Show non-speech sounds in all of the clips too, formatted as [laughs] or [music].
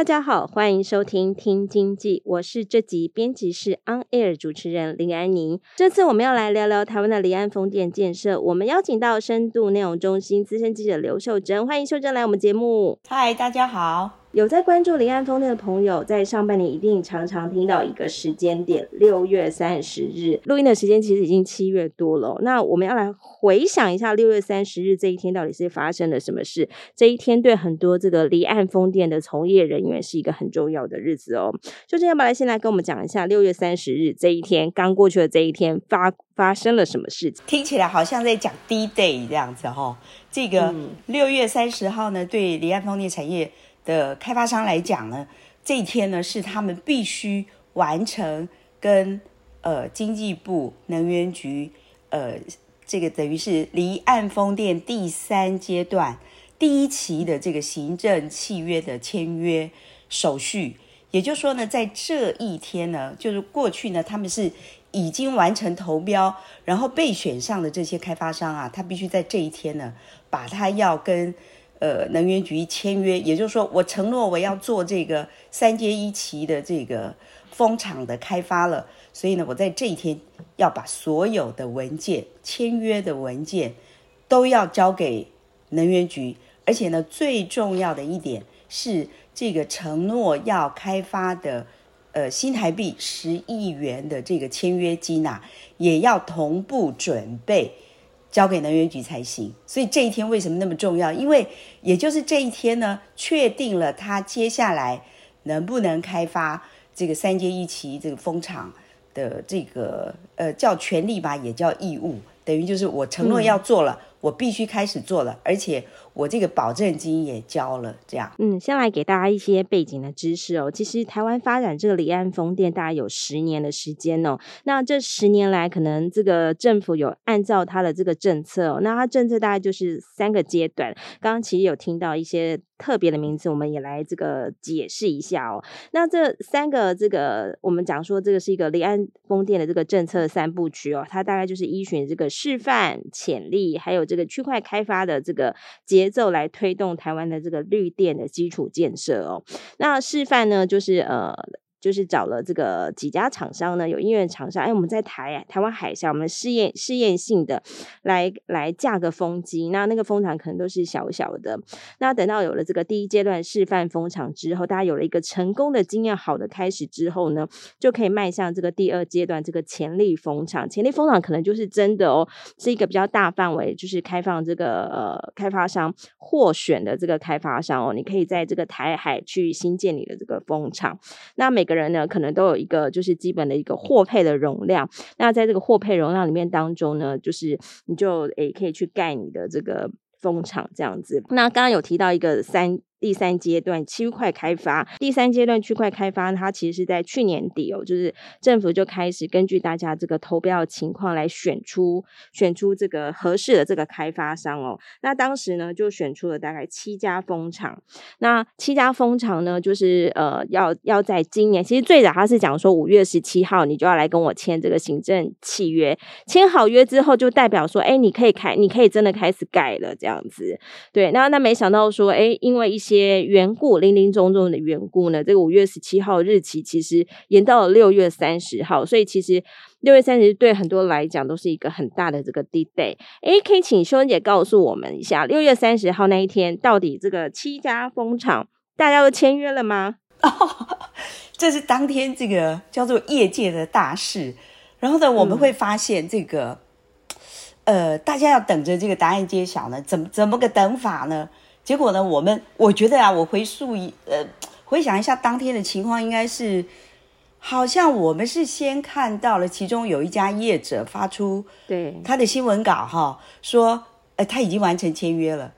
大家好，欢迎收听听经济，我是这集编辑室 On Air 主持人林安妮。这次我们要来聊聊台湾的离岸风电建设，我们邀请到深度内容中心资深记者刘秀珍，欢迎秀珍来我们节目。嗨，大家好。有在关注离岸风电的朋友，在上半年一定常常听到一个时间点，六月三十日。录音的时间其实已经七月多了。那我们要来回想一下六月三十日这一天到底是发生了什么事？这一天对很多这个离岸风电的从业人员是一个很重要的日子哦。就这样吧，来先来跟我们讲一下六月三十日这一天刚过去的这一天发发生了什么事情？听起来好像在讲 D-Day 这样子哈、哦。这个六月三十号呢，对离岸风电产业。的开发商来讲呢，这一天呢是他们必须完成跟呃经济部能源局呃这个等于是离岸风电第三阶段第一期的这个行政契约的签约手续。也就是说呢，在这一天呢，就是过去呢，他们是已经完成投标，然后被选上的这些开发商啊，他必须在这一天呢，把他要跟。呃，能源局签约，也就是说，我承诺我要做这个三接一期的这个风场的开发了，所以呢，我在这一天要把所有的文件、签约的文件都要交给能源局，而且呢，最重要的一点是，这个承诺要开发的呃新台币十亿元的这个签约金呐，也要同步准备。交给能源局才行，所以这一天为什么那么重要？因为也就是这一天呢，确定了他接下来能不能开发这个三阶一期这个风场的这个呃叫权利吧，也叫义务，等于就是我承诺要做了。我必须开始做了，而且我这个保证金也交了，这样。嗯，先来给大家一些背景的知识哦。其实台湾发展这个离岸风电大概有十年的时间哦。那这十年来，可能这个政府有按照它的这个政策哦，那它政策大概就是三个阶段。刚刚其实有听到一些特别的名词，我们也来这个解释一下哦。那这三个这个我们讲说这个是一个离岸风电的这个政策三部曲哦，它大概就是依循这个示范、潜力还有。这个区块开发的这个节奏来推动台湾的这个绿电的基础建设哦。那示范呢，就是呃。就是找了这个几家厂商呢，有音乐厂商，哎，我们在台台湾海峡，我们试验试验性的来来架个风机，那那个风场可能都是小小的。那等到有了这个第一阶段示范风场之后，大家有了一个成功的经验，好的开始之后呢，就可以迈向这个第二阶段这个潜力风场。潜力风场可能就是真的哦，是一个比较大范围，就是开放这个呃开发商获选的这个开发商哦，你可以在这个台海去新建你的这个风场。那每个人呢，可能都有一个就是基本的一个货配的容量。那在这个货配容量里面当中呢，就是你就诶可以去盖你的这个风场这样子。那刚刚有提到一个三。第三阶段区块开发，第三阶段区块开发，它其实是在去年底哦，就是政府就开始根据大家这个投标的情况来选出选出这个合适的这个开发商哦。那当时呢，就选出了大概七家风场。那七家风场呢，就是呃要要在今年，其实最早他是讲说五月十七号你就要来跟我签这个行政契约，签好约之后就代表说，哎，你可以开，你可以真的开始盖了这样子。对，那那没想到说，哎，因为一些些缘故，零零总总的缘故呢，这个五月十七号日期其实延到了六月三十号，所以其实六月三十对很多人来讲都是一个很大的这个 D-Day。诶，可以请修恩姐告诉我们一下，六月三十号那一天到底这个七家风场大家都签约了吗？哦，[laughs] 这是当天这个叫做业界的大事。然后呢，我们会发现这个，嗯、呃，大家要等着这个答案揭晓呢，怎么怎么个等法呢？结果呢，我们我觉得啊，我回溯一呃，回想一下当天的情况，应该是好像我们是先看到了其中有一家业者发出对。他的新闻稿哈，说呃他已经完成签约了，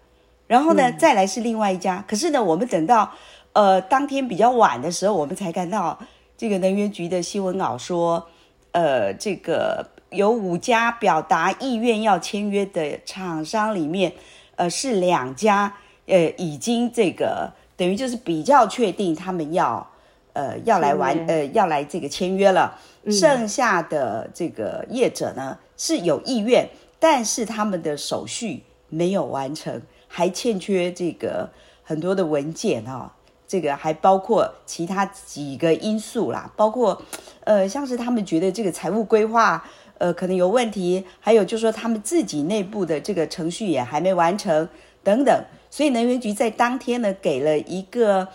然后呢、嗯、再来是另外一家，可是呢我们等到呃当天比较晚的时候，我们才看到这个能源局的新闻稿说，呃这个有五家表达意愿要签约的厂商里面，呃是两家呃已经这个等于就是比较确定他们要。呃，要来完，呃，要来这个签约了。剩下的这个业者呢是有意愿，但是他们的手续没有完成，还欠缺这个很多的文件啊、哦。这个还包括其他几个因素啦，包括呃，像是他们觉得这个财务规划呃可能有问题，还有就是说他们自己内部的这个程序也还没完成等等。所以能源局在当天呢给了一个。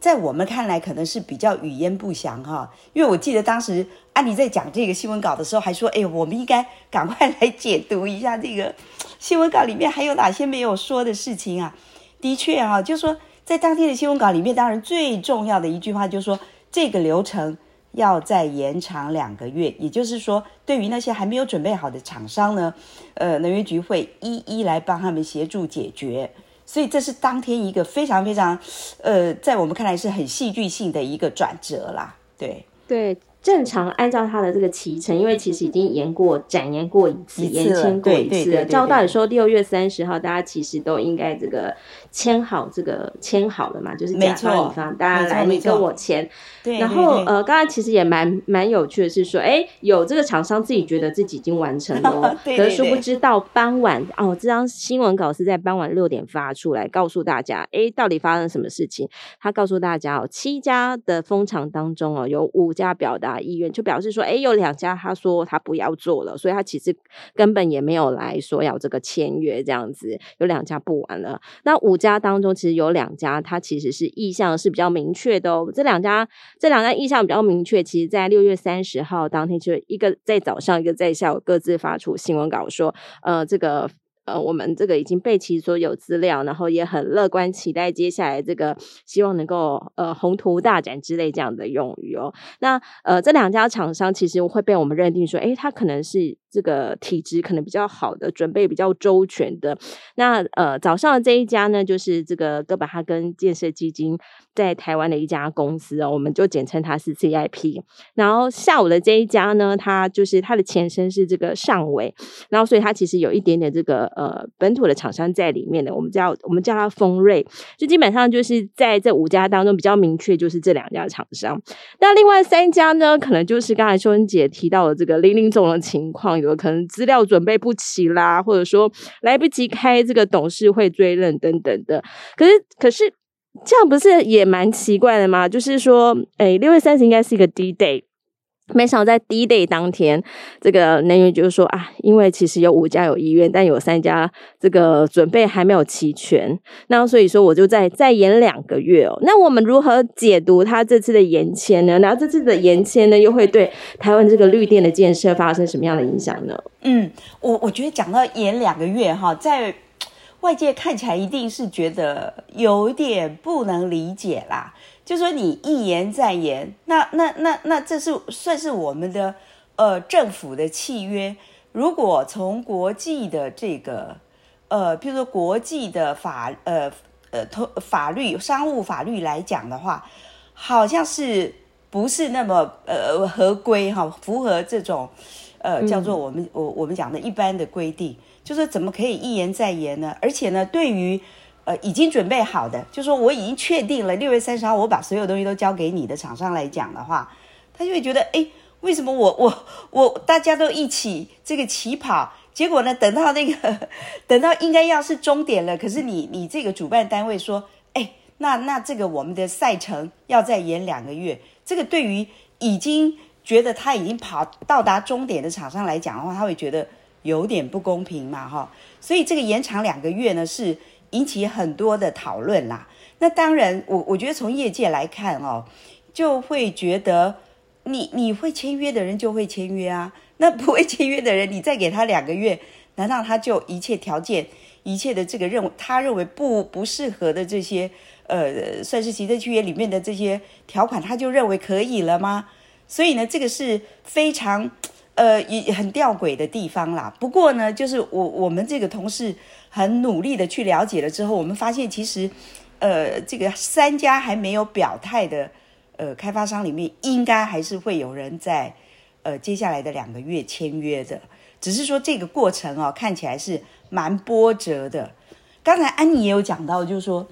在我们看来，可能是比较语焉不详哈，因为我记得当时安妮在讲这个新闻稿的时候，还说：“哎，我们应该赶快来解读一下这个新闻稿里面还有哪些没有说的事情啊。”的确哈，就是说在当天的新闻稿里面，当然最重要的一句话就是说，这个流程要再延长两个月，也就是说，对于那些还没有准备好的厂商呢，呃，能源局会一一来帮他们协助解决。所以这是当天一个非常非常，呃，在我们看来是很戏剧性的一个转折啦，对对。正常按照他的这个期程，因为其实已经延过、展延过一次、延签过一次了。照道理说，六月三十号大家其实都应该这个签好这个签好了嘛，就是甲方乙方大家来你跟我签。对。然后呃，刚刚其实也蛮蛮有趣的是说，哎，有这个厂商自己觉得自己已经完成了，[laughs] 可是殊不知到傍晚哦，这张新闻稿是在傍晚六点发出来，告诉大家，哎，到底发生什么事情？他告诉大家哦，七家的风场当中哦，有五家表达。意愿就表示说，哎，有两家他说他不要做了，所以他其实根本也没有来说要这个签约这样子。有两家不玩了，那五家当中其实有两家他其实是意向是比较明确的哦。这两家这两家意向比较明确，其实在六月三十号当天，就一个在早上，一个在下午各自发出新闻稿说，呃，这个。呃，我们这个已经备齐所有资料，然后也很乐观期待接下来这个，希望能够呃宏图大展之类这样的用语哦。那呃，这两家厂商其实会被我们认定说，诶，他可能是。这个体质可能比较好的，准备比较周全的。那呃，早上的这一家呢，就是这个哥本哈根建设基金在台湾的一家公司哦，我们就简称它是 CIP。然后下午的这一家呢，它就是它的前身是这个上纬，然后所以它其实有一点点这个呃本土的厂商在里面的，我们叫我们叫它丰瑞，就基本上就是在这五家当中比较明确就是这两家厂商。那另外三家呢，可能就是刚才秀真姐提到的这个林林总的情况。有可能资料准备不齐啦，或者说来不及开这个董事会追认等等的。可是，可是这样不是也蛮奇怪的吗？就是说，哎，六月三十应该是一个 D day。没想到在 D Day 当天，这个能源就是说啊，因为其实有五家有意愿，但有三家这个准备还没有齐全，那所以说我就再再延两个月哦。那我们如何解读他这次的延签呢？然后这次的延签呢，又会对台湾这个绿电的建设发生什么样的影响呢？嗯，我我觉得讲到延两个月哈，在外界看起来一定是觉得有点不能理解啦。就说你一言再言，那那那那这是算是我们的呃政府的契约。如果从国际的这个呃，比如说国际的法呃呃通法律商务法律来讲的话，好像是不是那么呃合规哈，符合这种呃叫做我们我我们讲的一般的规定，就是怎么可以一言再言呢？而且呢，对于呃，已经准备好的，就说我已经确定了六月三十号，我把所有东西都交给你的厂商来讲的话，他就会觉得，哎，为什么我我我大家都一起这个起跑，结果呢，等到那个 [laughs] 等到应该要是终点了，可是你你这个主办单位说，哎，那那这个我们的赛程要再延两个月，这个对于已经觉得他已经跑到达终点的厂商来讲的话，他会觉得有点不公平嘛，哈，所以这个延长两个月呢是。引起很多的讨论啦。那当然，我我觉得从业界来看哦，就会觉得你你会签约的人就会签约啊。那不会签约的人，你再给他两个月，[laughs] 难道他就一切条件、一切的这个认为他认为不不适合的这些呃，算是行政契约里面的这些条款，他就认为可以了吗？所以呢，这个是非常呃也很吊诡的地方啦。不过呢，就是我我们这个同事很努力的去了解了之后，我们发现其实呃这个三家还没有表态的呃开发商里面，应该还是会有人在呃接下来的两个月签约的。只是说这个过程哦，看起来是蛮波折的。刚才安妮也有讲到，就是说。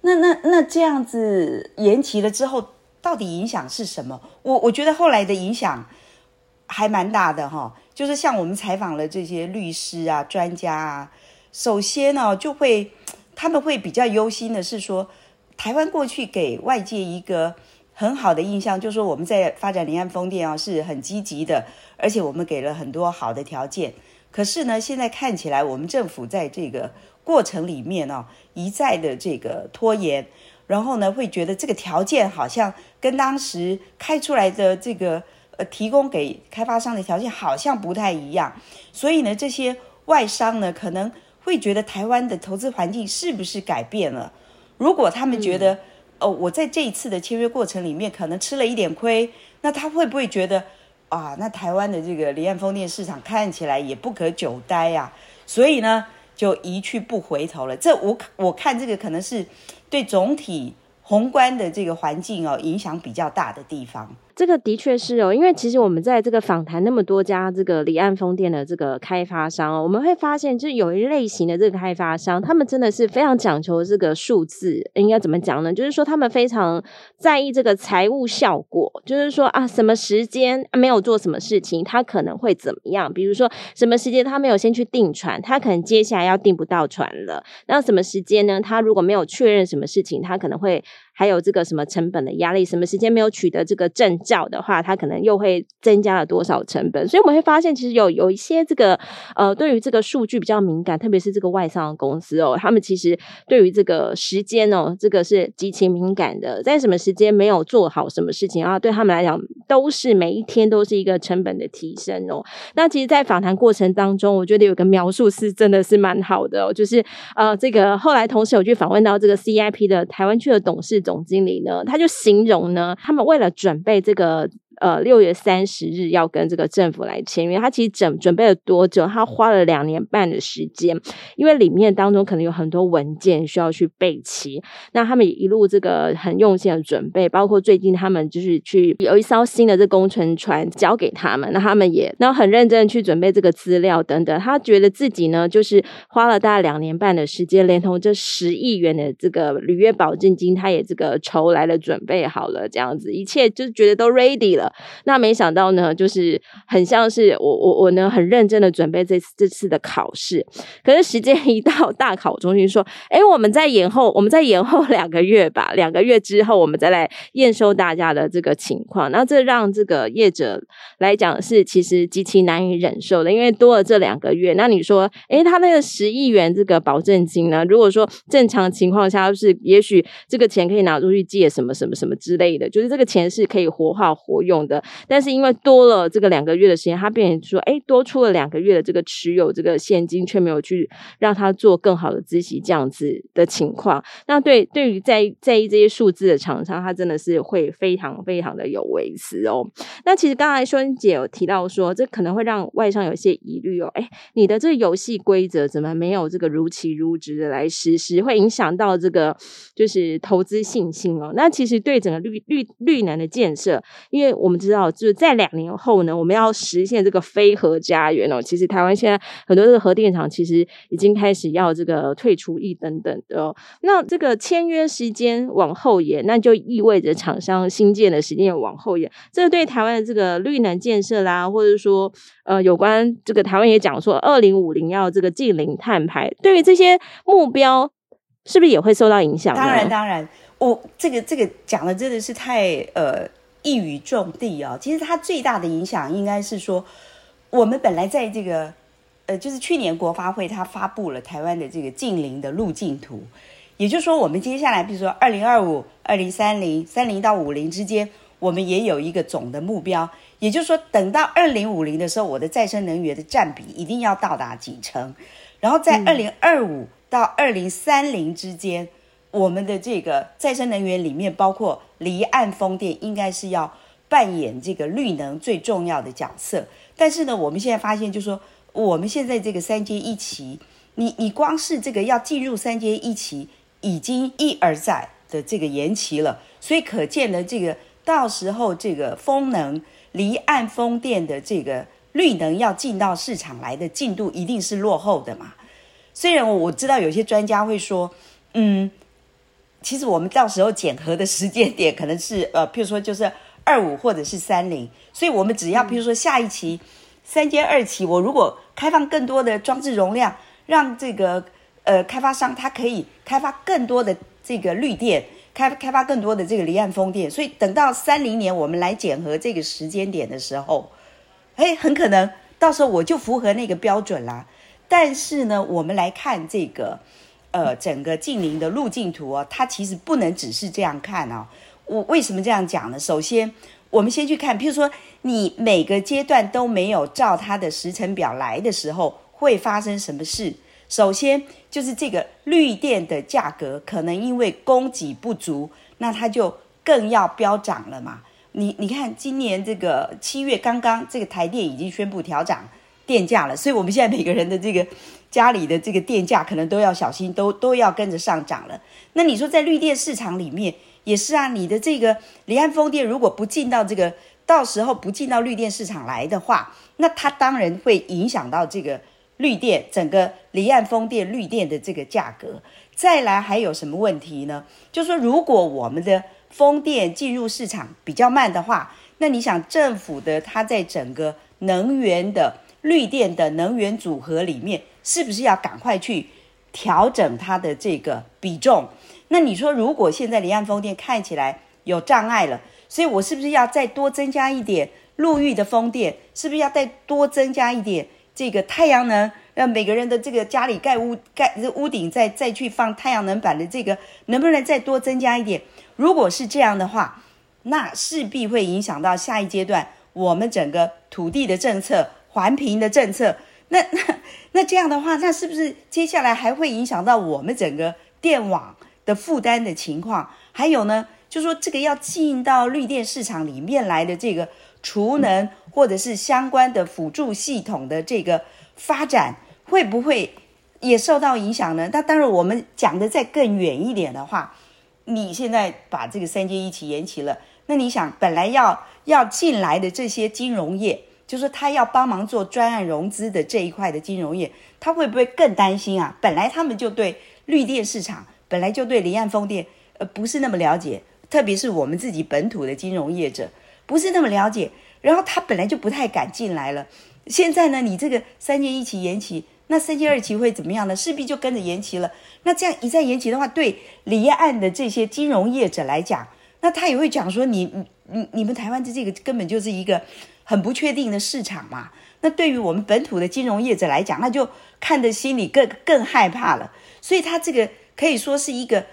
那那那这样子延期了之后，到底影响是什么？我我觉得后来的影响还蛮大的哈，就是像我们采访了这些律师啊、专家啊，首先呢，就会 [tsk] 他们会比较忧心的是说，台湾过去给外界一个很好的印象，就是说我们在发展离岸风电啊是很积极的，而且我们给了很多好的条件。可是呢，现在看起来我们政府在这个过程里面呢，一再的这个拖延，然后呢，会觉得这个条件好像跟当时开出来的这个呃提供给开发商的条件好像不太一样，所以呢，这些外商呢可能会觉得台湾的投资环境是不是改变了？如果他们觉得，嗯、哦，我在这一次的签约过程里面可能吃了一点亏，那他会不会觉得啊，那台湾的这个离岸风电市场看起来也不可久待呀？所以呢？就一去不回头了。这我我看这个可能是对总体宏观的这个环境哦影响比较大的地方。这个的确是哦，因为其实我们在这个访谈那么多家这个离岸风电的这个开发商，我们会发现，就是有一类型的这个开发商，他们真的是非常讲求这个数字，应该怎么讲呢？就是说他们非常在意这个财务效果，就是说啊，什么时间没有做什么事情，他可能会怎么样？比如说什么时间他没有先去订船，他可能接下来要订不到船了。那什么时间呢？他如果没有确认什么事情，他可能会。还有这个什么成本的压力，什么时间没有取得这个证照的话，它可能又会增加了多少成本？所以我们会发现，其实有有一些这个呃，对于这个数据比较敏感，特别是这个外商公司哦，他们其实对于这个时间哦，这个是极其敏感的。在什么时间没有做好什么事情啊，对他们来讲都是每一天都是一个成本的提升哦。那其实，在访谈过程当中，我觉得有个描述是真的是蛮好的哦，就是呃，这个后来同时有去访问到这个 CIP 的台湾区的董事。总经理呢，他就形容呢，他们为了准备这个。呃，六月三十日要跟这个政府来签约，他其实准准备了多久？他花了两年半的时间，因为里面当中可能有很多文件需要去备齐。那他们一路这个很用心的准备，包括最近他们就是去有一艘新的这工程船交给他们，那他们也然后很认真去准备这个资料等等。他觉得自己呢，就是花了大概两年半的时间，连同这十亿元的这个履约保证金，他也这个筹来了，准备好了，这样子一切就是觉得都 ready 了。那没想到呢，就是很像是我我我呢很认真的准备这次这次的考试，可是时间一到，大考中心说，哎，我们再延后，我们再延后两个月吧，两个月之后我们再来验收大家的这个情况。那这让这个业者来讲是其实极其难以忍受的，因为多了这两个月。那你说，哎，他那个十亿元这个保证金呢？如果说正常情况下，是也许这个钱可以拿出去借什么什么什么之类的，就是这个钱是可以活化活用的。但是因为多了这个两个月的时间，他变成说，哎，多出了两个月的这个持有这个现金，却没有去让他做更好的孳息，这样子的情况。那对对于在在意这些数字的厂商，他真的是会非常非常的有维持哦。那其实刚才孙姐有提到说，这可能会让外商有些疑虑哦。哎，你的这个游戏规则怎么没有这个如期如职的来实施，会影响到这个就是投资信心哦。那其实对整个绿绿绿能的建设，因为我我们知道。就是在两年后呢，我们要实现这个非核家园哦。其实台湾现在很多这个核电厂其实已经开始要这个退出役等等的哦。那这个签约时间往后延，那就意味着厂商新建的时间也往后延。这对台湾的这个绿能建设啦，或者说呃有关这个台湾也讲说二零五零要这个净零碳排，对于这些目标是不是也会受到影响？当然当然，我这个这个讲的真的是太呃。[laughs] 一语中的啊，其实它最大的影响应该是说，我们本来在这个，呃，就是去年国发会它发布了台湾的这个近邻的路径图，也就是说，我们接下来比如说二零二五、二零三零、三零到五零之间，我们也有一个总的目标，也就是说，等到二零五零的时候，我的再生能源的占比一定要到达几成，然后在二零二五到二零三零之间。嗯我们的这个再生能源里面，包括离岸风电，应该是要扮演这个绿能最重要的角色。但是呢，我们现在发现，就是说我们现在这个三阶一期，你你光是这个要进入三阶一期，已经一而再的这个延期了。所以可见呢，这个到时候这个风能离岸风电的这个绿能要进到市场来的进度，一定是落后的嘛。虽然我知道有些专家会说，嗯，其实我们到时候检核的时间点可能是 [laughs] 呃，譬如说就是二五或者是三零，所以我们只要譬如说下一期三阶二期，我如果开放更多的装置容量，让这个呃开发商他可以开发更多的这个绿电，开开发更多的这个离岸风电，所以等到三零年我们来检核这个时间点的时候，哎，很可能到时候我就符合那个标准啦。但是呢，我们来看这个，呃，整个净零的路径图哦，它其实不能只是这样看哦。我为什么这样讲呢？首先，我们先去看，譬如说，你每个阶段都没有照它的时程表来的时候，会发生什么事？首先，就是这个绿电的价格可能因为供给不足，那它就更要飙涨了嘛。你你看，今年这个七月刚刚，这个台电已经宣布调涨。电价了，所以我们现在每个人的这个家里的这个电价可能都要小心，都都要跟着上涨了。那你说在绿电市场里面也是啊，你的这个离岸风电如果不进到这个，到时候不进到绿电市场来的话，那它当然会影响到这个绿电整个离岸风电绿电的这个价格。再来还有什么问题呢？就是说如果我们的风电进入市场比较慢的话，那你想政府的它在整个能源的绿电的能源组合里面，是不是要赶快去调整它的这个比重？那你说，如果现在离岸风电看起来有障碍了，所以我是不是要再多增加一点陆域的风电？是不是要再多增加一点这个太阳能？让每个人的这个家里盖屋盖屋顶再再去放太阳能板的这个，能不能再多增加一点？如果是这样的话，那势必会影响到下一阶段我们整个土地的政策。环评的政策，那 [laughs] 那那这样的话，那是不是接下来还会影响到我们整个电网的负担的情况？还有呢，就说这个要进到绿电市场里面来的这个储能或者是相关的辅助系统的这个发展，会不会也受到影响呢？那当然，我们讲的再更远一点的话，你现在把这个三接一起延期了，那你想本来要要进来的这些金融业。就是他要帮忙做专案融资的这一块的金融业，他会不会更担心啊？本来他们就对绿电市场，本来就对离岸风电，呃，不是那么了解，特别是我们自己本土的金融业者，不是那么了解，然后他本来就不太敢进来了。现在呢，你这个三接一期延期，那三接二期会怎么样呢？势必就跟着延期了。那这样一再延期的话，对离岸的这些金融业者来讲，那他也会讲说你，你你你们台湾的这个根本就是一个。很不确定的市场嘛，那对于我们本土的金融业者来讲，那就看得心里更更害怕了。所以它这个可以说是一个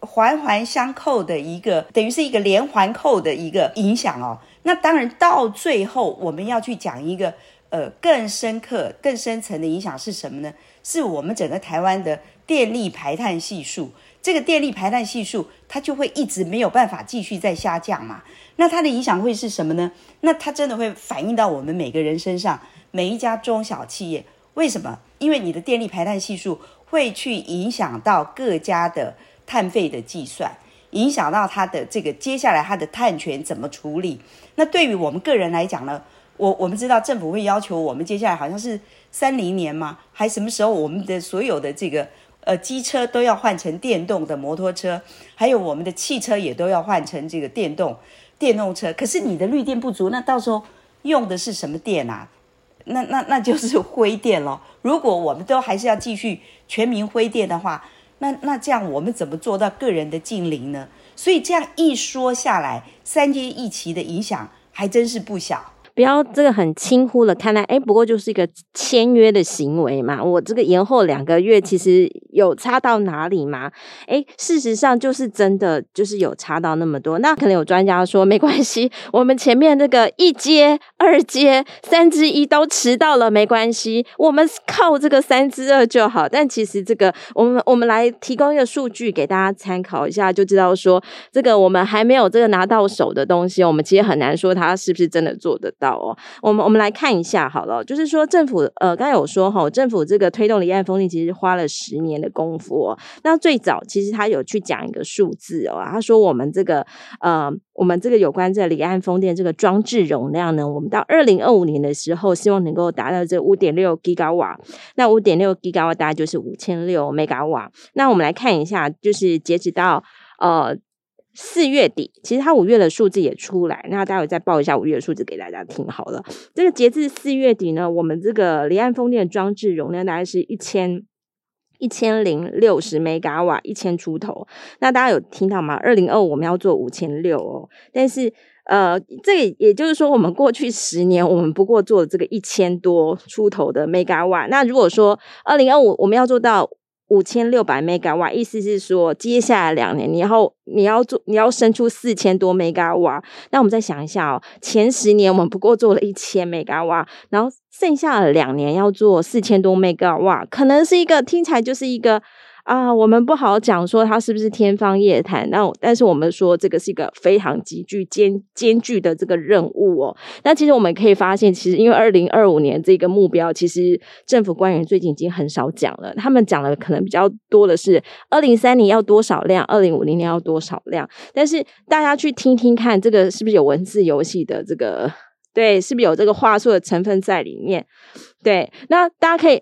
环环相扣的一个，等于是一个连环扣的一个影响哦。那当然到最后我们要去讲一个呃更深刻、更深层的影响是什么呢？是我们整个台湾的电力排碳系数。这个电力排碳系数，它就会一直没有办法继续再下降嘛？那它的影响会是什么呢？那它真的会反映到我们每个人身上，每一家中小企业。为什么？因为你的电力排碳系数会去影响到各家的碳费的计算，影响到它的这个接下来它的碳权怎么处理。那对于我们个人来讲呢，我我们知道政府会要求我们接下来好像是三零年嘛？还什么时候我们的所有的这个。呃，机车都要换成电动的摩托车，还有我们的汽车也都要换成这个电动电动车。可是你的绿电不足，那到时候用的是什么电啊？那那那就是 [laughs] 灰电咯。如果我们都还是要继续全民灰电的话，那那这样我们怎么做到个人的净零呢？所以这样一说下来，三接一期的影响还真是不小。不要这个很轻忽的看待，哎，不过就是一个签约的行为嘛，我这个延后两个月，其实有差到哪里吗？哎，事实上就是真的就是有差到那么多。那可能有专家说没关系，我们前面那个一阶、二阶、三之一都迟到了，没关系，我们靠这个三之二就好。但其实这个，我们我们来提供一个数据给大家参考一下，就知道说这个我们还没有这个拿到手的东西，我们其实很难说它是不是真的做得到到哦。我们我们来看一下好了，就是说政府呃刚才有说哈，政府这个推动离岸风电其实花了十年的功夫哦。那最早其实他有去讲一个数字哦，他说我们这个呃我们这个有关这离岸风电这个装置容量呢，我们到二零二五年的时候，希望能够达到这五点六吉瓦。那五点六吉瓦大概就是五千六 mega 瓦。那我们来看一下，就是截止到呃。四月底，其实它五月的数字也出来，那待会再报一下五月的数字给大家听好了。这个截至四月底呢，我们这个离岸风电装置容量大概是一千一千零六十 mega 瓦，一千出头。那大家有听到吗？二零二五我们要做五千六哦，但是呃，这也就是说，我们过去十年我们不过做了这个一千多出头的 mega 瓦。那如果说二零二五我们要做到。五千六百 mega 瓦，意思是说，接下来两年，你要你要做，你要生出四千多 mega 瓦。那我们再想一下哦，前十年我们不过做了一千 mega 瓦，然后剩下的两年要做四千多 mega 瓦，可能是一个听起来就是一个。啊，我们不好讲说它是不是天方夜谭，那但是我们说这个是一个非常极具艰艰巨的这个任务哦。那其实我们可以发现，其实因为二零二五年这个目标，其实政府官员最近已经很少讲了，他们讲的可能比较多的是二零三零要多少量，二零五零年要多少量。但是大家去听听看，这个是不是有文字游戏的这个？对，是不是有这个话术的成分在里面？对，那大家可以。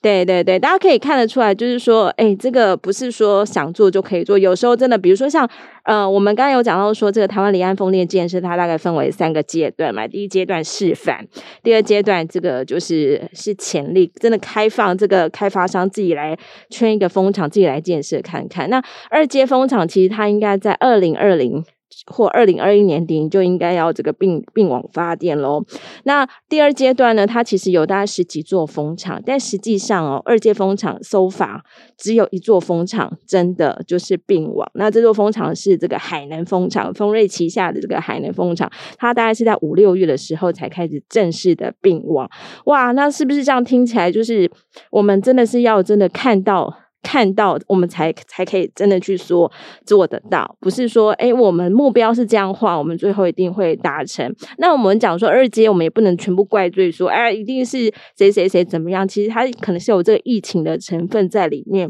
对对对，大家可以看得出来，就是说，哎，这个不是说想做就可以做，有时候真的，比如说像，呃，我们刚才有讲到说，这个台湾离岸风电建设，它大概分为三个阶段嘛，第一阶段示范，第二阶段这个就是是潜力，真的开放这个开发商自己来圈一个风场，自己来建设看看。那二阶风场其实它应该在二零二零。或二零二一年底你就应该要这个并并网发电喽。那第二阶段呢，它其实有大概十几座风场，但实际上哦，二阶风场 so far 只有一座风场真的就是并网。那这座风场是这个海南风场，丰瑞旗下的这个海南风场，它大概是在五六月的时候才开始正式的并网。哇，那是不是这样听起来就是我们真的是要真的看到？看到我们才才可以真的去说做得到，不是说哎，我们目标是这样画，我们最后一定会达成。那我们讲说二阶，我们也不能全部怪罪说哎，一定是谁谁谁怎么样。其实它可能是有这个疫情的成分在里面，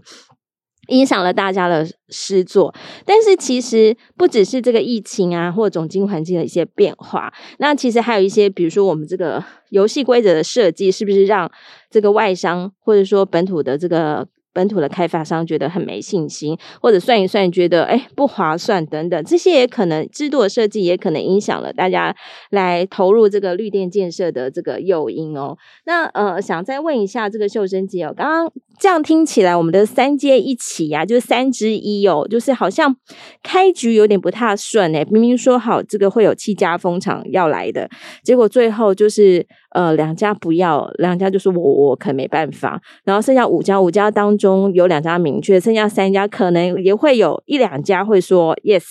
影响了大家的施作。但是其实不只是这个疫情啊，或总经环境的一些变化，那其实还有一些，比如说我们这个游戏规则的设计，是不是让这个外商或者说本土的这个。本土的开发商觉得很没信心，或者算一算觉得哎不划算等等，这些也可能制度的设计也可能影响了大家来投入这个绿电建设的这个诱因哦。那呃，想再问一下这个秀珍姐哦，刚刚这样听起来，我们的三阶一起呀、就是三之一哦，就是好像开局有点不太顺哎，明明说好这个会有七家风场要来的，结果最后就是。呃，两家不要，两家就是我，我可没办法。然后剩下五家，五家当中有两家明确，剩下三家可能也会有一两家会说 yes，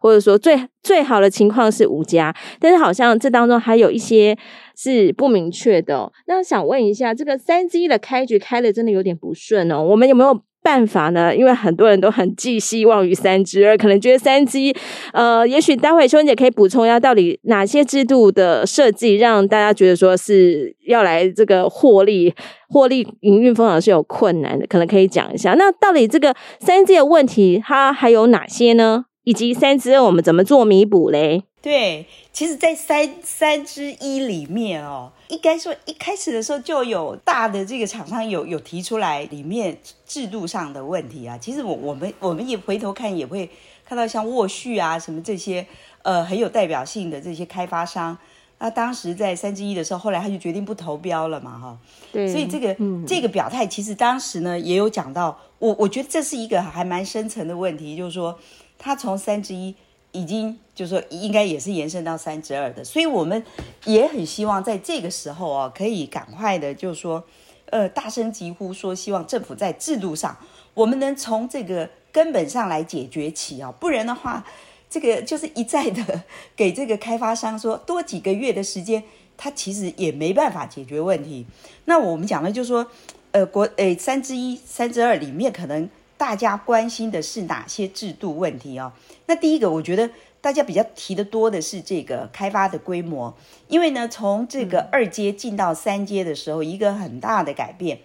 或者说最最好的情况是五家，但是好像这当中还有一些是不明确的哦。那想问一下，这个三之一的开局开的真的有点不顺哦，我们有没有？办法呢？因为很多人都很寄希望于三之二，可能觉得三之一，呃，也许待会秋姐可以补充一下，到底哪些制度的设计让大家觉得说是要来这个获利、获利营运风场是有困难的，可能可以讲一下。那到底这个三之的问题，它还有哪些呢？以及三之二我们怎么做弥补嘞？对，其实，在三三之一里面哦。应该说，一开始的时候就有大的这个厂商有有提出来里面制度上的问题啊。其实我我们我们也回头看也会看到像沃旭啊什么这些呃很有代表性的这些开发商，那当时在三之一的时候，后来他就决定不投标了嘛，哈。对。所以这个、嗯、这个表态其实当时呢也有讲到，我我觉得这是一个还蛮深层的问题，就是说他从三之一。已经就是说应该也是延伸到三之二的，所以我们也很希望在这个时候啊，可以赶快的，就是说，呃，大声疾呼说，希望政府在制度上，我们能从这个根本上来解决起啊，不然的话，这个就是一再的给这个开发商说多几个月的时间，他其实也没办法解决问题。那我们讲的就是说，呃，国诶三之一、三之二里面可能。大家关心的是哪些制度问题哦？那第一个，我觉得大家比较提的多的是这个开发的规模，因为呢，从这个二阶进到三阶的时候，一个很大的改变。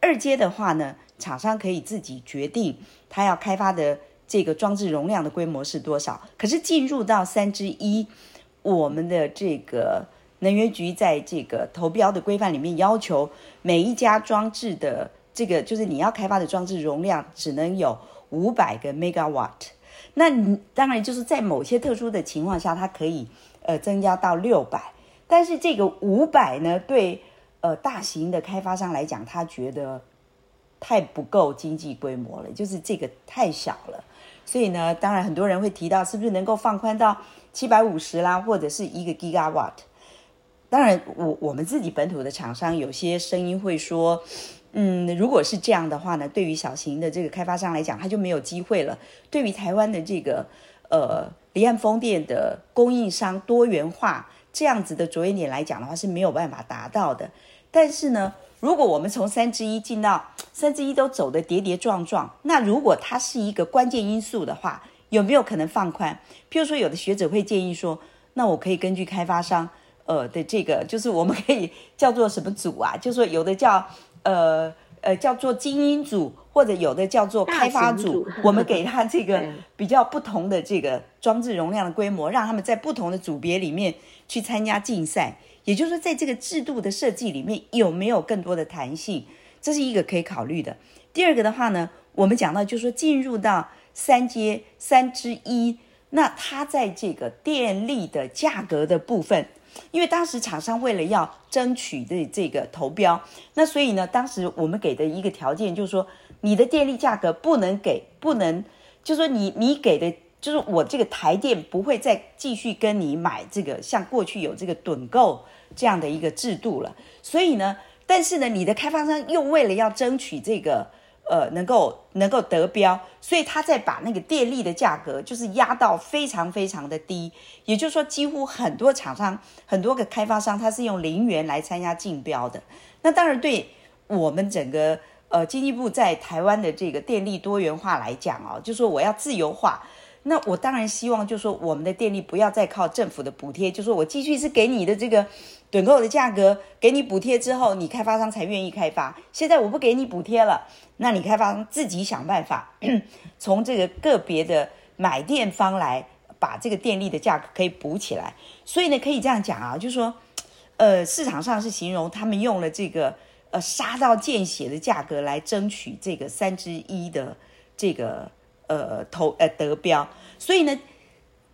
二阶的话呢，厂商可以自己决定他要开发的这个装置容量的规模是多少。可是进入到三之一，我们的这个能源局在这个投标的规范里面要求每一家装置的。这个就是你要开发的装置容量只能有五百个 megawatt，那你当然就是在某些特殊的情况下，它可以呃增加到六百，但是这个五百呢，对呃大型的开发商来讲，他觉得太不够经济规模了，就是这个太小了，所以呢，当然很多人会提到是不是能够放宽到七百五十啦，或者是一个 gigawatt，当然我我们自己本土的厂商有些声音会说。嗯，如果是这样的话呢，对于小型的这个开发商来讲，他就没有机会了。对于台湾的这个呃离岸风电的供应商多元化这样子的着眼点来讲的话，是没有办法达到的。但是呢，如果我们从三之一进到三之一都走得跌跌撞撞，那如果它是一个关键因素的话，有没有可能放宽？譬如说，有的学者会建议说，那我可以根据开发商呃的这个，就是我们可以叫做什么组啊？就是说有的叫。呃呃，叫做精英组，或者有的叫做开发组，组我们给他这个 [laughs] 比较不同的这个装置容量的规模，让他们在不同的组别里面去参加竞赛。也就是说，在这个制度的设计里面，有没有更多的弹性？这是一个可以考虑的。第二个的话呢，我们讲到就是说，进入到三阶三之一，那它在这个电力的价格的部分。因为当时厂商为了要争取的这个投标，那所以呢，当时我们给的一个条件就是说，你的电力价格不能给，不能，就是说你你给的，就是我这个台电不会再继续跟你买这个像过去有这个趸购这样的一个制度了。所以呢，但是呢，你的开发商又为了要争取这个。呃，能够能够得标，所以他再把那个电力的价格就是压到非常非常的低，也就是说，几乎很多厂商、很多个开发商，他是用零元来参加竞标的。那当然，对我们整个呃经济部在台湾的这个电力多元化来讲哦，就说我要自由化。那我当然希望，就是说我们的电力不要再靠政府的补贴，就是说我继续是给你的这个趸购的价格，给你补贴之后，你开发商才愿意开发。现在我不给你补贴了，那你开发商自己想办法，[clears throat] 从这个个别的买电方来把这个电力的价格可以补起来。所以呢，可以这样讲啊，就是说，呃，市场上是形容他们用了这个呃杀到见血的价格来争取这个三之一的这个。呃，投呃得标，所以呢，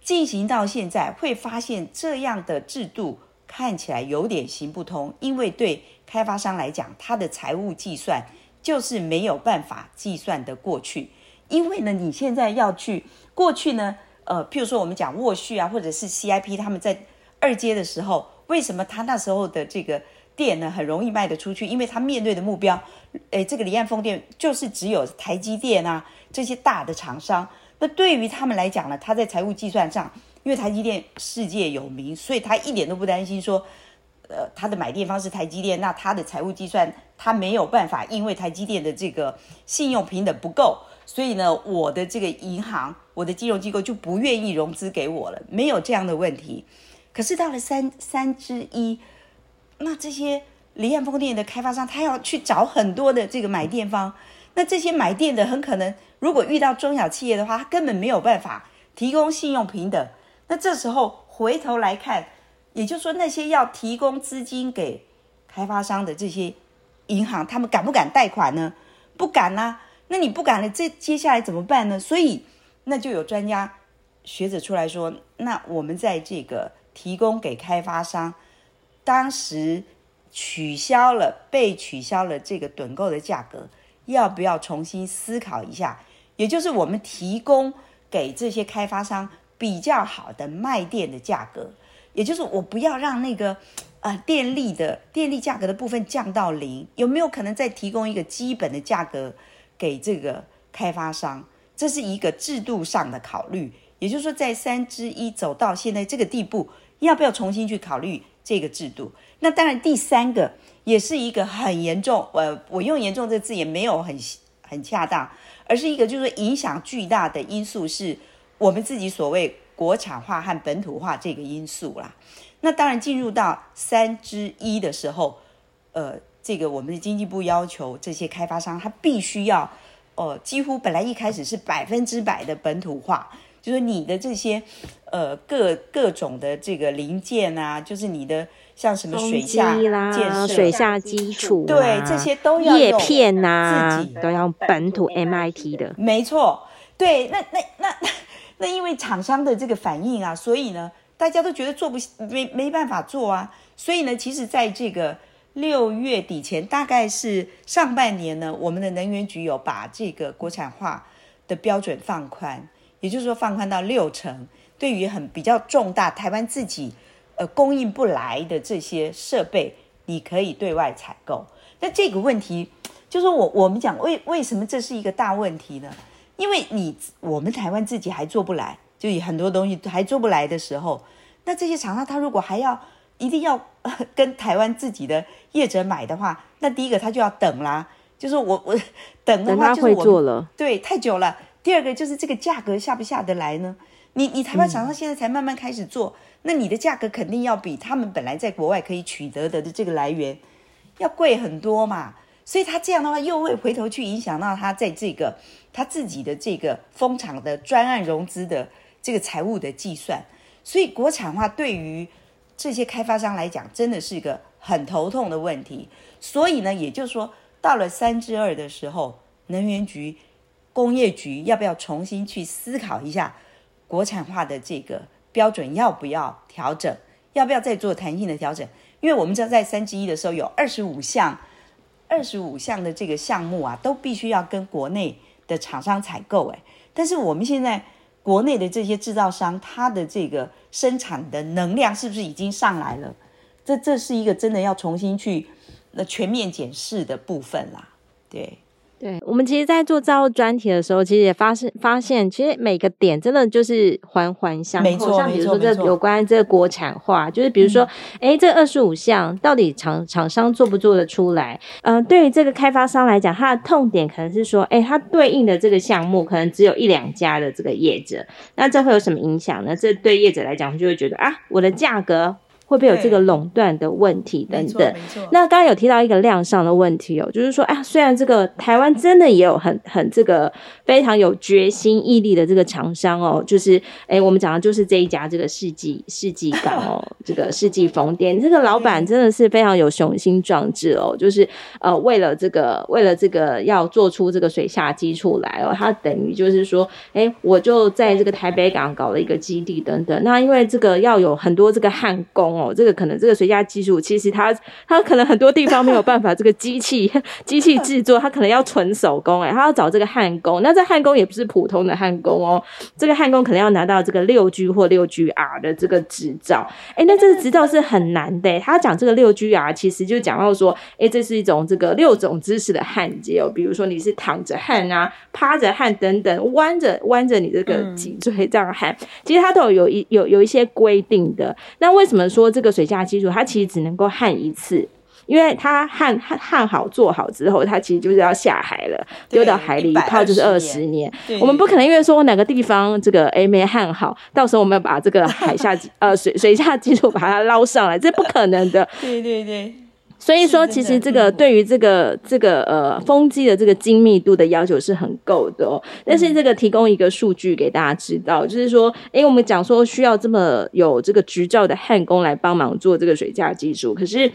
进行到现在会发现这样的制度看起来有点行不通，因为对开发商来讲，他的财务计算就是没有办法计算得过去，因为呢，你现在要去过去呢，呃，譬如说我们讲沃旭啊，或者是 CIP，他们在二阶的时候，为什么他那时候的这个店呢很容易卖得出去？因为他面对的目标，诶，这个离岸风电就是只有台积电啊。这些大的厂商，那对于他们来讲呢，他在财务计算上，因为台积电世界有名，所以他一点都不担心说，呃，他的买电方是台积电，那他的财务计算他没有办法，因为台积电的这个信用评等不够，所以呢，我的这个银行，我的金融机构就不愿意融资给我了，没有这样的问题。可是到了三三之一，那这些离岸风电的开发商，他要去找很多的这个买电方，那这些买电的很可能。如果遇到中小企业的话，他根本没有办法提供信用评等。那这时候回头来看，也就是说，那些要提供资金给开发商的这些银行，他们敢不敢贷款呢？不敢啊。那你不敢了，这接下来怎么办呢？所以，那就有专家学者出来说，那我们在这个提供给开发商，当时取消了被取消了这个趸购的价格，要不要重新思考一下？也就是我们提供给这些开发商比较好的卖电的价格，也就是我不要让那个呃电力的电力价格的部分降到零，有没有可能再提供一个基本的价格给这个开发商？这是一个制度上的考虑，也就是说，在三之一走到现在这个地步，要不要重新去考虑这个制度？那当然，第三个也是一个很严重，呃，我用“严重”这字也没有很很恰当，而是一个就是影响巨大的因素，是我们自己所谓国产化和本土化这个因素啦。那当然，进入到三之一的时候，呃，这个我们的经济部要求这些开发商，他必须要。哦，几乎本来一开始是百分之百的本土化，就是你的这些呃各各种的这个零件啊，就是你的像什么水下建设、水下基础，对这些都要叶片呐、啊，自己都要本土 MIT 的。没错，对，那那那那，因为厂商的这个反应啊，所以呢，大家都觉得做不没没办法做啊，所以呢，其实在这个。六月底前，大概是上半年呢，我们的能源局有把这个国产化的标准放宽，也就是说放宽到六成。对于很比较重大台湾自己呃供应不来的这些设备，你可以对外采购。那这个问题，就是我我们讲为为什么这是一个大问题呢？因为你我们台湾自己还做不来，就有很多东西还做不来的时候，那这些厂商他如果还要。一定要 [laughs] 跟台湾自己的业者买的话，那第一个他就要等啦，就是我我等的话就是我会做了，对，太久了。第二个就是这个价格下不下得来呢？你你台湾厂商现在才慢慢开始做，嗯，那你的价格肯定要比他们本来在国外可以取得的这个来源要贵很多嘛。所以他这样的话又会回头去影响到他在这个他自己的这个蜂厂的专案融资的这个财务的计算。所以国产化对于这些开发商来讲，真的是一个很头痛的问题。所以呢，也就是说，到了三之二的时候，能源局、工业局要不要重新去思考一下国产化的这个标准要不要调整？要不要再做弹性的调整？因为我们知道，在三之一的时候有二十五项、二十五项的这个项目啊，都必须要跟国内的厂商采购。诶，但是我们现在。国内的这些制造商，他的这个生产的能量是不是已经上来了？这这是一个真的要重新去那全面检视的部分啦，对。对，我们其实，在做造专题的时候，其实也发现发现，其实每个点真的就是环环相扣。像比如说，这有关这个国产化，就是比如说，哎、嗯，这二十五项到底厂厂商做不做得出来？嗯、呃，对于这个开发商来讲，他的痛点可能是说，哎，他对应的这个项目可能只有一两家的这个业者，那这会有什么影响呢？这对业者来讲，就会觉得啊，我的价格。会不会有这个垄断的问题等等？那刚刚有提到一个量上的问题哦，就是说，啊，虽然这个台湾真的也有很很这个非常有决心毅力的这个厂商哦，就是，哎，我们讲的就是这一家这个世纪世纪港哦，[laughs] 这个世纪风电，这个老板真的是非常有雄心壮志哦，就是呃，为了这个为了这个要做出这个水下基础来哦，他等于就是说，哎，我就在这个台北港搞了一个基地等等，那因为这个要有很多这个焊工哦。哦，这个可能这个水下技术，其实它它可能很多地方没有办法这个机器 [laughs] 机器制作，它可能要纯手工哎，它要找这个焊工，那这焊工也不是普通的焊工哦，这个焊工可能要拿到这个六 G 或六 GR 的这个执照，哎，那这个执照是很难的。他讲这个六 GR，其实就讲到说，哎，这是一种这个六种姿势的焊接哦，比如说你是躺着焊啊，趴着焊等等，弯着弯着你这个脊椎这样焊，其实它都有有一有有一些规定的。那为什么说？这个水下基础，它其实只能够焊一次，因为它焊焊焊好做好之后，它其实就是要下海了，丢到海里一泡就是二十年。我们不可能因为说哪个地方这个诶没焊好，到时候我们要把这个海下 [laughs] 呃水水下基础把它捞上来，这不可能的。对对对。所以说，其实这个对于这个这个呃风机的这个精密度的要求是很够的哦。但是这个提供一个数据给大家知道，就是说，诶，我们讲说需要这么有这个执照的焊工来帮忙做这个水下技术，可是。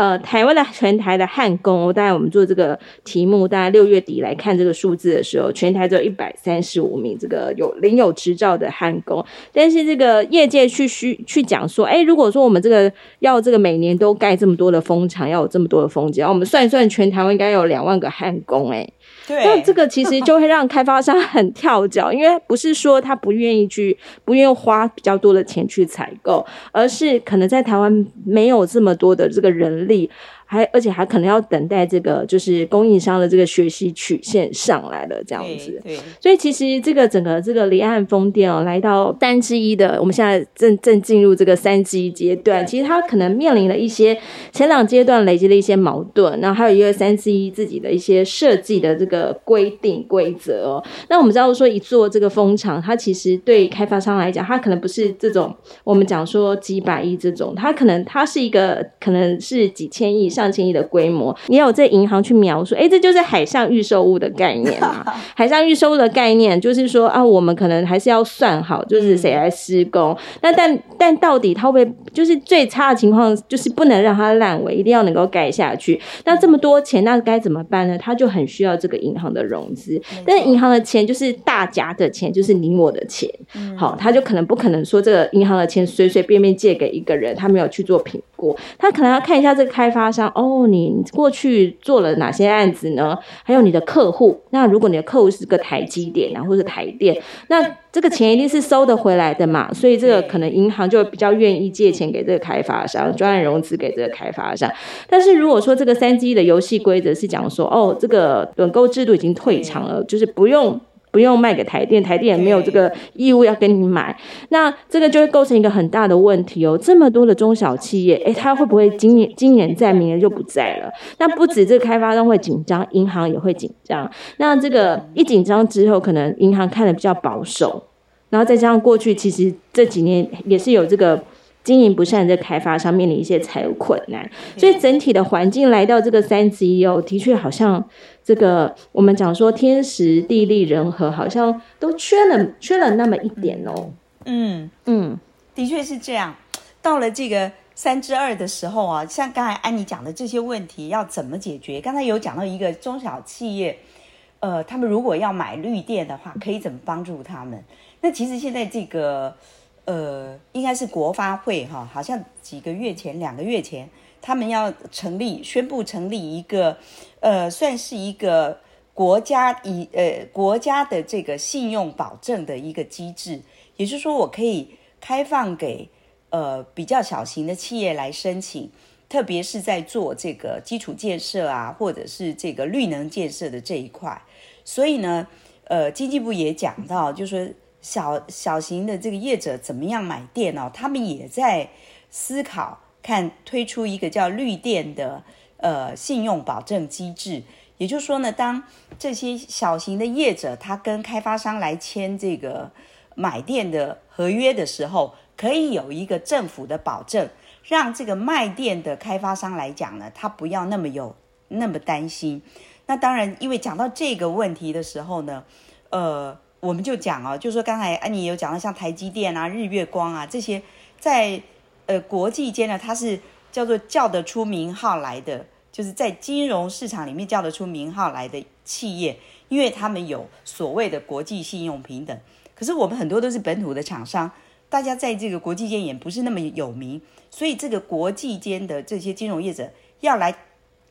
呃，台湾的全台的焊工，大概我们做这个题目，大概六月底来看这个数字的时候，全台只有一百三十五名这个有领有执照的焊工。但是这个业界去需去讲说，哎，如果说我们这个要这个每年都盖这么多的风场，要有这么多的风机，我们算一算，全台湾应该有两万个焊工，哎。对，那这个其实就会让开发商很跳脚，[laughs] 因为不是说他不愿意去，不愿意花比较多的钱去采购，而是可能在台湾没有这么多的这个人力。还而且还可能要等待这个就是供应商的这个学习曲线上来了这样子，对，对，所以其实这个整个这个离岸风电哦，来到三之一的，我们现在正正进入这个三之一阶段，其实它可能面临了一些前两阶段累积的一些矛盾，然后还有一个三之一自己的一些设计的这个规定规则哦。那我们知道说一座这个风场，它其实对开发商来讲，它可能不是这种我们讲说几百亿这种，它可能它是一个可能是几千亿上。上千亿的规模，你有在银行去描述，哎，这就是海上预售物的概念嘛？[laughs] 海上预售物的概念就是说啊，我们可能还是要算好，就是谁来施工。那但但到底它会就是最差的情况，就是不能让它烂尾，一定要能够盖下去。那这么多钱，那该怎么办呢？他就很需要这个银行的融资。但是银行的钱就是大家的钱，就是你我的钱。好，他就可能不可能说这个银行的钱随随便便借给一个人，他没有去做评估，他可能要看一下这个开发商。哦，你过去做了哪些案子呢？还有你的客户，那如果你的客户是个台积电啊，或是台电，那这个钱一定是收得回来的嘛。所以这个可能银行就比较愿意借钱给这个开发商，专案融资给这个开发商。但是如果说这个三 G 的游戏规则是讲说，哦，这个趸购制度已经退场了，就是不用。不用卖给台电，台电也没有这个义务要跟你买。那这个就会构成一个很大的问题哦。这么多的中小企业，诶，它会不会今年今年在，明年就不在了？那不止这个开发商会紧张，银行也会紧张。那这个一紧张之后，可能银行看的比较保守，然后再加上过去其实这几年也是有这个。经营不善在开发上面临一些财务困难，所以整体的环境来到这个三之一哦，的确好像这个我们讲说天时地利人和，好像都缺了缺了那么一点哦。嗯嗯，的确是这样。到了这个三之二的时候啊，像刚才安妮讲的这些问题要怎么解决？刚才有讲到一个中小企业，呃，他们如果要买绿电的话，可以怎么帮助他们？那其实现在这个。呃，应该是国发会哈，好像几个月前、两个月前，他们要成立、宣布成立一个，呃，算是一个国家以呃国家的这个信用保证的一个机制，也就是说，我可以开放给呃比较小型的企业来申请，特别是在做这个基础建设啊，或者是这个绿能建设的这一块。所以呢，呃，经济部也讲到，就是说。小小型的这个业者怎么样买电哦？他们也在思考，看推出一个叫绿电的呃信用保证机制。也就是说呢，当这些小型的业者他跟开发商来签这个买电的合约的时候，可以有一个政府的保证，让这个卖电的开发商来讲呢，他不要那么有那么担心。那当然，因为讲到这个问题的时候呢，呃。我们就讲哦，就是说刚才安妮有讲到，像台积电啊、日月光啊这些，在呃国际间呢，它是叫做叫得出名号来的，就是在金融市场里面叫得出名号来的企业，因为他们有所谓的国际信用平等。可是我们很多都是本土的厂商，大家在这个国际间也不是那么有名，所以这个国际间的这些金融业者要来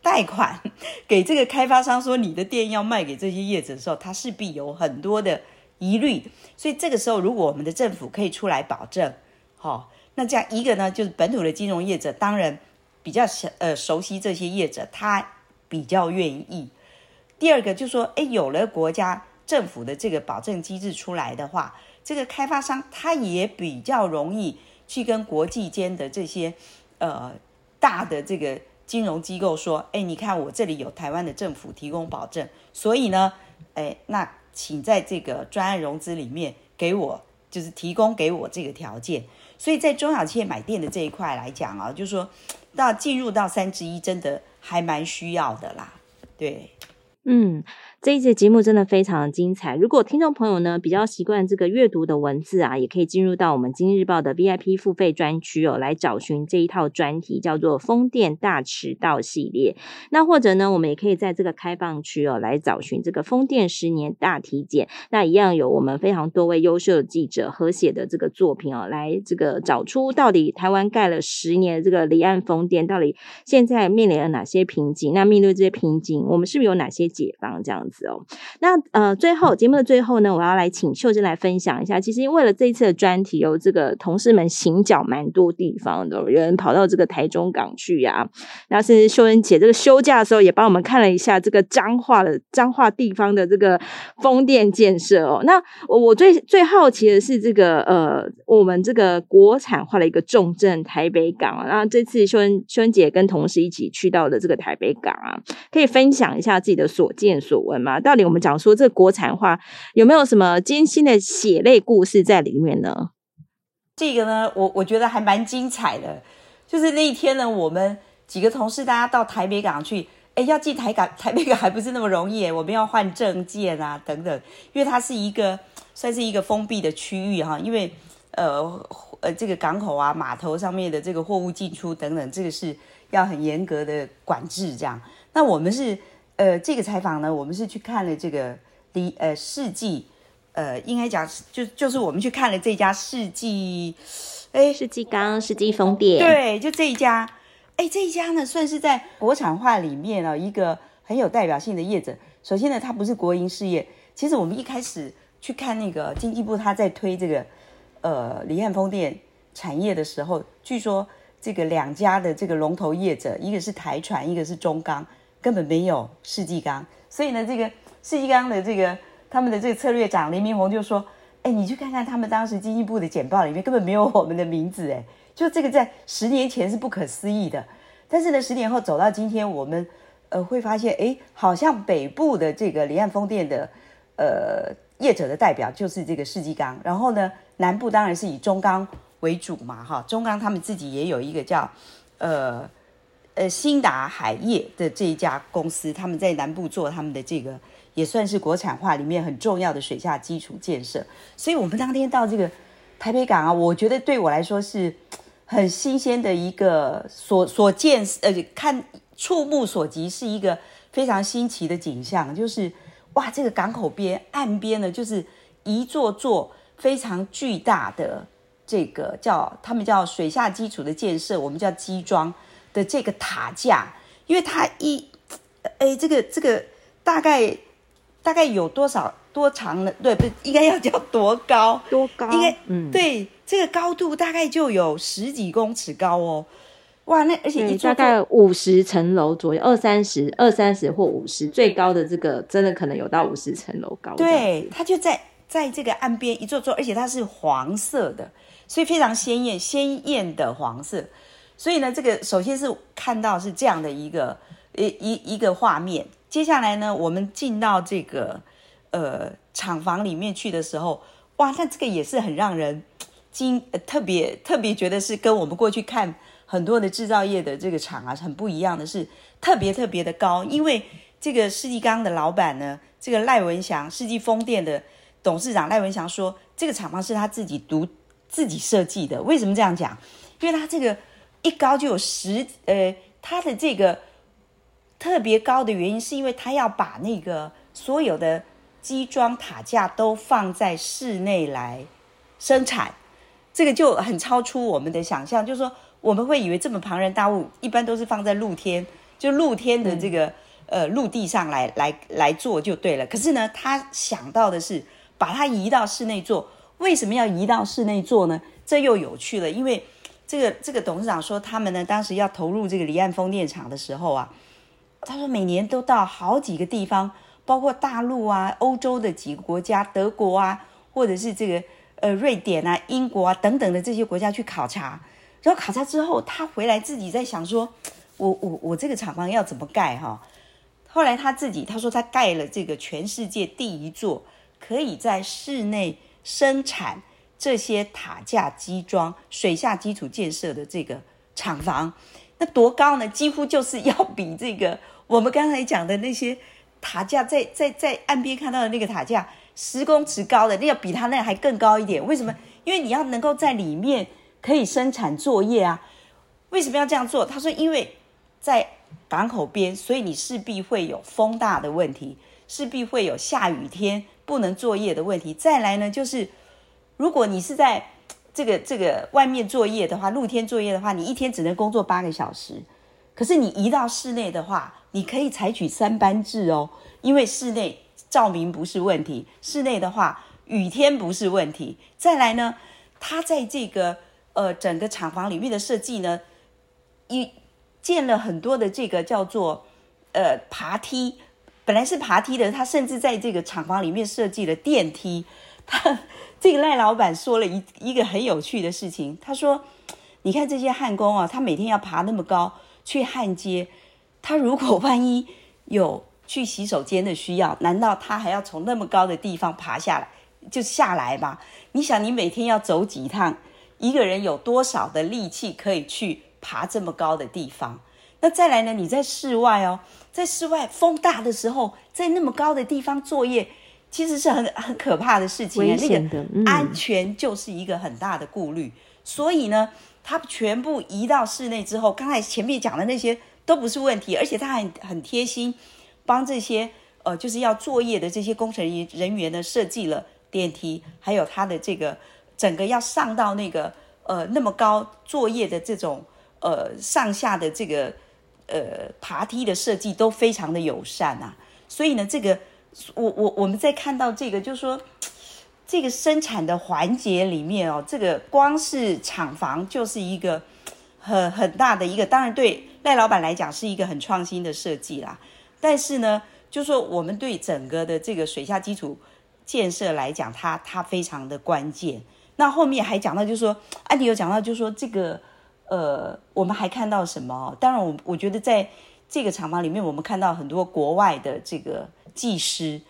贷款 [laughs] 给这个开发商，说你的店要卖给这些业者的时候，他势必有很多的。疑虑，所以这个时候，如果我们的政府可以出来保证，好、那这样一个呢，就是本土的金融业者，当然比较呃熟悉这些业者，他比较愿意。第二个就是说，哎，有了国家政府的这个保证机制出来的话，这个开发商他也比较容易去跟国际间的这些呃大的这个金融机构说，哎，你看我这里有台湾的政府提供保证，所以呢，哎，那。请在这个专案融资里面给我，就是提供给我这个条件。所以在中小企业买电的这一块来讲啊，就是说到进入到三之一，真的还蛮需要的啦。对，嗯，这一节节目真的非常的精彩。如果听众朋友呢比较习惯这个阅读的文字啊，也可以进入到我们《今日报》的 VIP 付费专区哦，来找寻这一套专题，叫做《风电大迟到系列》。那或者呢，我们也可以在这个开放区哦，来找寻这个风电十年大体检。那一样有我们非常多位优秀的记者合写的这个作品哦，来这个找出到底台湾盖了十年这个离岸风电，到底现在面临了哪些瓶颈？那面对这些瓶颈，我们是不是有哪些解方这样子哦，那呃，最后节目的最后呢，我要来请秀珍来分享一下。其实为了这一次的专题，有这个同事们行脚蛮多地方的，有人跑到这个台中港去呀、啊。那甚至秀真姐这个休假的时候，也帮我们看了一下这个彰化的彰化地方的这个风电建设哦。那我我最最好奇的是这个呃，我们这个国产化的一个重镇台北港啊。然后这次秀恩秀恩姐跟同事一起去到的这个台北港啊，可以分享一下自己的。所见所闻嘛，到底我们讲说这国产化有没有什么艰辛的血泪故事在里面呢？这个呢，我我觉得还蛮精彩的。就是那一天呢，我们几个同事大家到台北港去，哎，要进台港台北港还不是那么容易，我们要换证件啊等等，因为它是一个算是一个封闭的区域哈，因为呃呃这个港口啊码头上面的这个货物进出等等，这个是要很严格的管制这样。那我们是。呃，这个采访呢，我们是去看了这个离呃世纪，呃，应该讲就就是我们去看了这家世纪，哎，世纪钢、世纪风电，对，就这一家，哎，这一家呢算是在国产化里面啊一个很有代表性的业者。首先呢，它不是国营事业。其实我们一开始去看那个经济部他在推这个呃离岸风电产业的时候，据说这个两家的这个龙头业者，一个是台船，一个是中钢。根本没有世纪钢，所以呢，这个世纪钢的这个他们的这个策略长林明宏就说：“哎，你去看看他们当时经济部的简报里面根本没有我们的名字，哎，就这个在十年前是不可思议的。但是呢，十年后走到今天，我们呃会发现，哎，好像北部的这个离岸风电的呃业者的代表就是这个世纪钢，然后呢，南部当然是以中钢为主嘛，哈，中钢他们自己也有一个叫呃。”呃，兴达海业的这一家公司，他们在南部做他们的这个，也算是国产化里面很重要的水下基础建设。所以，我们当天到这个台北港啊，我觉得对我来说是很新鲜的一个所所见，呃，看触目所及，是一个非常新奇的景象。就是哇，这个港口边岸边呢，就是一座座非常巨大的这个叫他们叫水下基础的建设，我们叫基桩。的这个塔架，因为它一，哎，这个这个大概大概有多少多长呢？对，不是应该要叫多高？多高？应该，嗯，对，这个高度大概就有十几公尺高哦。哇，那而且你大概五十层楼左右，二三十、二三十或五十，最高的这个真的可能有到五十层楼高。对，它就在在这个岸边一座座，而且它是黄色的，所以非常鲜艳鲜艳的黄色。所以呢，这个首先是看到是这样的一个一一一个画面。接下来呢，我们进到这个呃厂房里面去的时候，哇，那这个也是很让人 [tsk] 惊，特别特别觉得是跟我们过去看很多的制造业的这个厂啊很不一样的是，特别特别的高。因为这个世纪钢的老板呢，这个赖文祥，世纪风电的董事长赖文祥说，这个厂房是他自己独自己设计的。为什么这样讲？因为他这个。一高就有十，呃，它的这个特别高的原因，是因为它要把那个所有的基桩塔架都放在室内来生产，这个就很超出我们的想象。就是说，我们会以为这么庞然大物，一般都是放在露天，就露天的这个、嗯、呃陆地上来来来做就对了。可是呢，他想到的是把它移到室内做。为什么要移到室内做呢？这又有趣了，因为。这个这个董事长说，他们呢当时要投入这个离岸风电场的时候啊，他说每年都到好几个地方，包括大陆啊、欧洲的几个国家、德国啊，或者是这个呃瑞典啊、英国啊等等的这些国家去考察。然后考察之后，他回来自己在想说，我我我这个厂房要怎么盖哈？后来他自己他说他盖了这个全世界第一座可以在室内生产。这些塔架基桩、水下基础建设的这个厂房，那多高呢？几乎就是要比这个我们刚才讲的那些塔架在 [laughs] 在在岸边看到的那个塔架十公尺高的，那要比他那还更高一点。为什么？因为你要能够在里面可以生产作业啊。为什么要这样做？他说，因为在港口边，所以你势必会有风大的问题，势必会有下雨天不能作业的问题。再来呢，就是如果你是在这个这个外面作业的话，露天作业的话，你一天只能工作八个小时。可是你移到室内的话，你可以采取三班制哦，因为室内照明不是问题，室内的话雨天不是问题。再来呢，它在这个呃整个厂房里面的设计呢，一建了很多的这个叫做呃爬梯，本来是爬梯的，他甚至在这个厂房里面设计了电梯。他这个赖老板说了一一个很有趣的事情，他说：“你看这些焊工啊，他每天要爬那么高。”去焊接，他如果万一有去洗手间的需要，难道他还要从那么高的地方爬下来就下来吗？你想，你每天要走几趟？一个人有多少的力气可以去爬这么高的地方？那再来呢？你在室外哦，在室外风大的时候，在那么高的地方作业，其实是很很可怕的事情。那个安全就是一个很大的顾虑。嗯、所以呢。他全部移到室内之后，刚才前面讲的那些都不是问题，而且他很很贴心，帮这些呃就是要作业的这些工程人员呢设计了电梯，还有他的这个整个要上到那个呃那么高作业的这种呃上下的这个呃爬梯的设计都非常的友善啊，所以呢，这个我我我们在看到这个就是说。这个生产的环节里面哦，这个光是厂房就是一个很很大的一个，当然对赖老板来讲是一个很创新的设计啦。但是呢，就说我们对整个的这个水下基础建设来讲，它它非常的关键。那后面还讲到，就是说安迪有讲到，就是说这个呃，我们还看到什么？当然，我我觉得在这个厂房里面，我们看到很多国外的这个技师，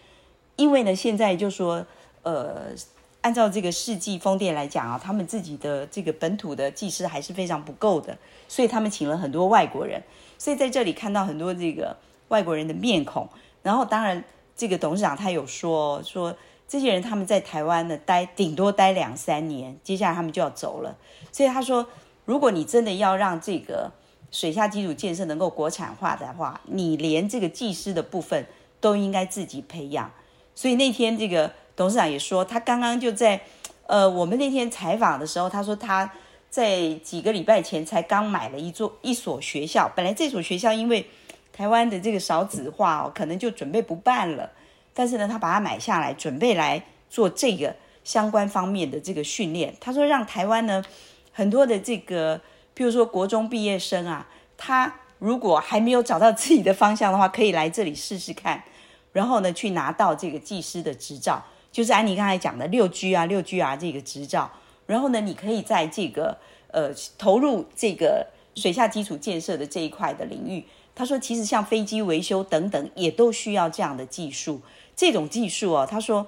因为呢，现在就说。呃，按照这个世纪风电来讲啊，他们自己的这个本土的技师还是非常不够的，所以他们请了很多外国人。所以在这里看到很多这个外国人的面孔。然后，当然这个董事长他有说说，这些人他们在台湾呢待顶多待两三年，接下来他们就要走了。所以他说，如果你真的要让这个水下基础建设能够国产化的话，你连这个技师的部分都应该自己培养。所以那天这个。董事长也说，他刚刚就在，呃，我们那天采访的时候，他说他在几个礼拜前才刚买了一座一所学校。本来这所学校因为台湾的这个少子化哦，可能就准备不办了。但是呢，他把它买下来，准备来做这个相关方面的这个训练。他说，让台湾呢很多的这个，譬如说国中毕业生啊，他如果还没有找到自己的方向的话，可以来这里试试看，然后呢去拿到这个技师的执照。就是安妮刚才讲的六 G 啊、六 G 啊这个执照，然后呢，你可以在这个呃投入这个水下基础建设的这一块的领域。他说，其实像飞机维修等等，也都需要这样的技术。这种技术哦，他说，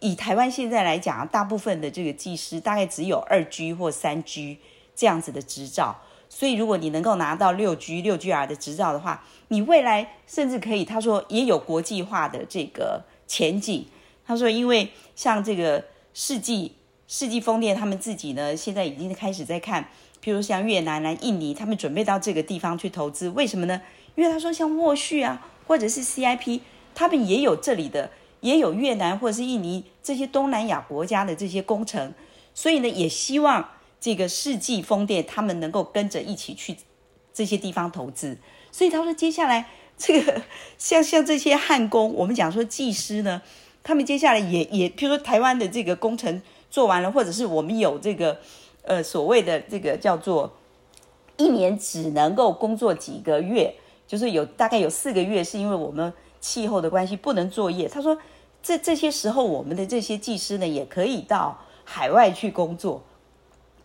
以台湾现在来讲，大部分的这个技师大概只有二 G 或三 G 这样子的执照。所以，如果你能够拿到六 G、六 GR 的执照的话，你未来甚至可以，他说也有国际化的这个前景。他说：“因为像这个世纪世纪风电，他们自己呢，现在已经开始在看，譬如像越南来、印尼，他们准备到这个地方去投资。为什么呢？因为他说，像沃旭啊，或者是 CIP，他们也有这里的，也有越南或者是印尼这些东南亚国家的这些工程，所以呢，也希望这个世纪风电他们能够跟着一起去这些地方投资。所以他说，接下来这个像像这些焊工，我们讲说技师呢。”他们接下来也也，譬如说台湾的这个工程做完了，或者是我们有这个呃所谓的这个叫做一年只能够工作几个月，就是有大概有四个月是因为我们气候的关系不能作业。他说这这些时候我们的这些技师呢也可以到海外去工作。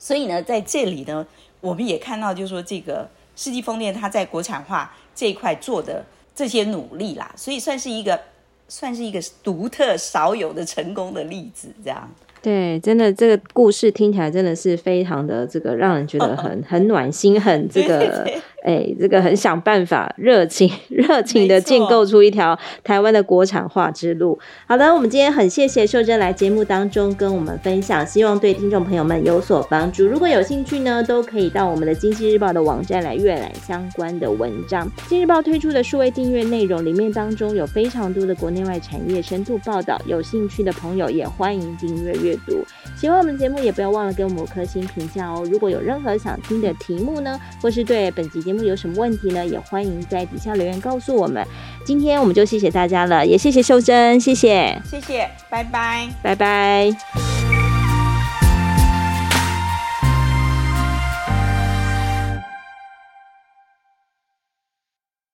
所以呢，在这里呢，我们也看到就是说这个世纪风电它在国产化这一块做的这些努力啦，所以算是一个。算是一个独特少有的成功的例子，这样。对，真的这个故事听起来真的是非常的这个让人觉得很 [laughs] 很暖心，很这个哎，这个很想办法，热情 [laughs] 热情的建构出一条台湾的国产化之路。好的，我们今天很谢谢秀珍来节目当中跟我们分享，希望对听众朋友们有所帮助。如果有兴趣呢，都可以到我们的经济日报的网站来阅览相关的文章。经济日报推出的数位订阅内容里面当中有非常多的国内外产业深度报道，有兴趣的朋友也欢迎订阅阅读。喜欢我们节目也不要忘了给我们五颗星评价哦。如果有任何想听的题目呢，或是对本集节目有什么问题呢，也欢迎在底下留言告诉我们。今天我们就谢谢大家了，也谢谢秀珍，谢谢，谢谢，拜拜，拜拜。